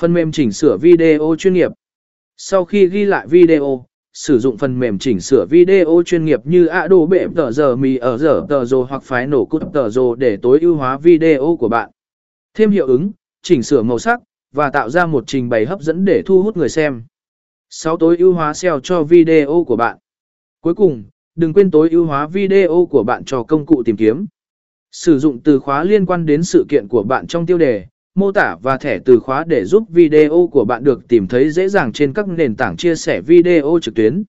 Phần mềm chỉnh sửa video chuyên nghiệp. Sau khi ghi lại video, sử dụng phần mềm chỉnh sửa video chuyên nghiệp như Adobe tờ giờ mì ở giờ tờ rồ hoặc phái nổ cút tờ rồ để tối ưu hóa video của bạn. Thêm hiệu ứng, chỉnh sửa màu sắc, và tạo ra một trình bày hấp dẫn để thu hút người xem. 6. Tối ưu hóa SEO cho video của bạn. Cuối cùng, đừng quên tối ưu hóa video của bạn cho công cụ tìm kiếm. Sử dụng từ khóa liên quan đến sự kiện của bạn trong tiêu đề, mô tả và thẻ từ khóa để giúp video của bạn được tìm thấy dễ dàng trên các nền tảng chia sẻ video trực tuyến.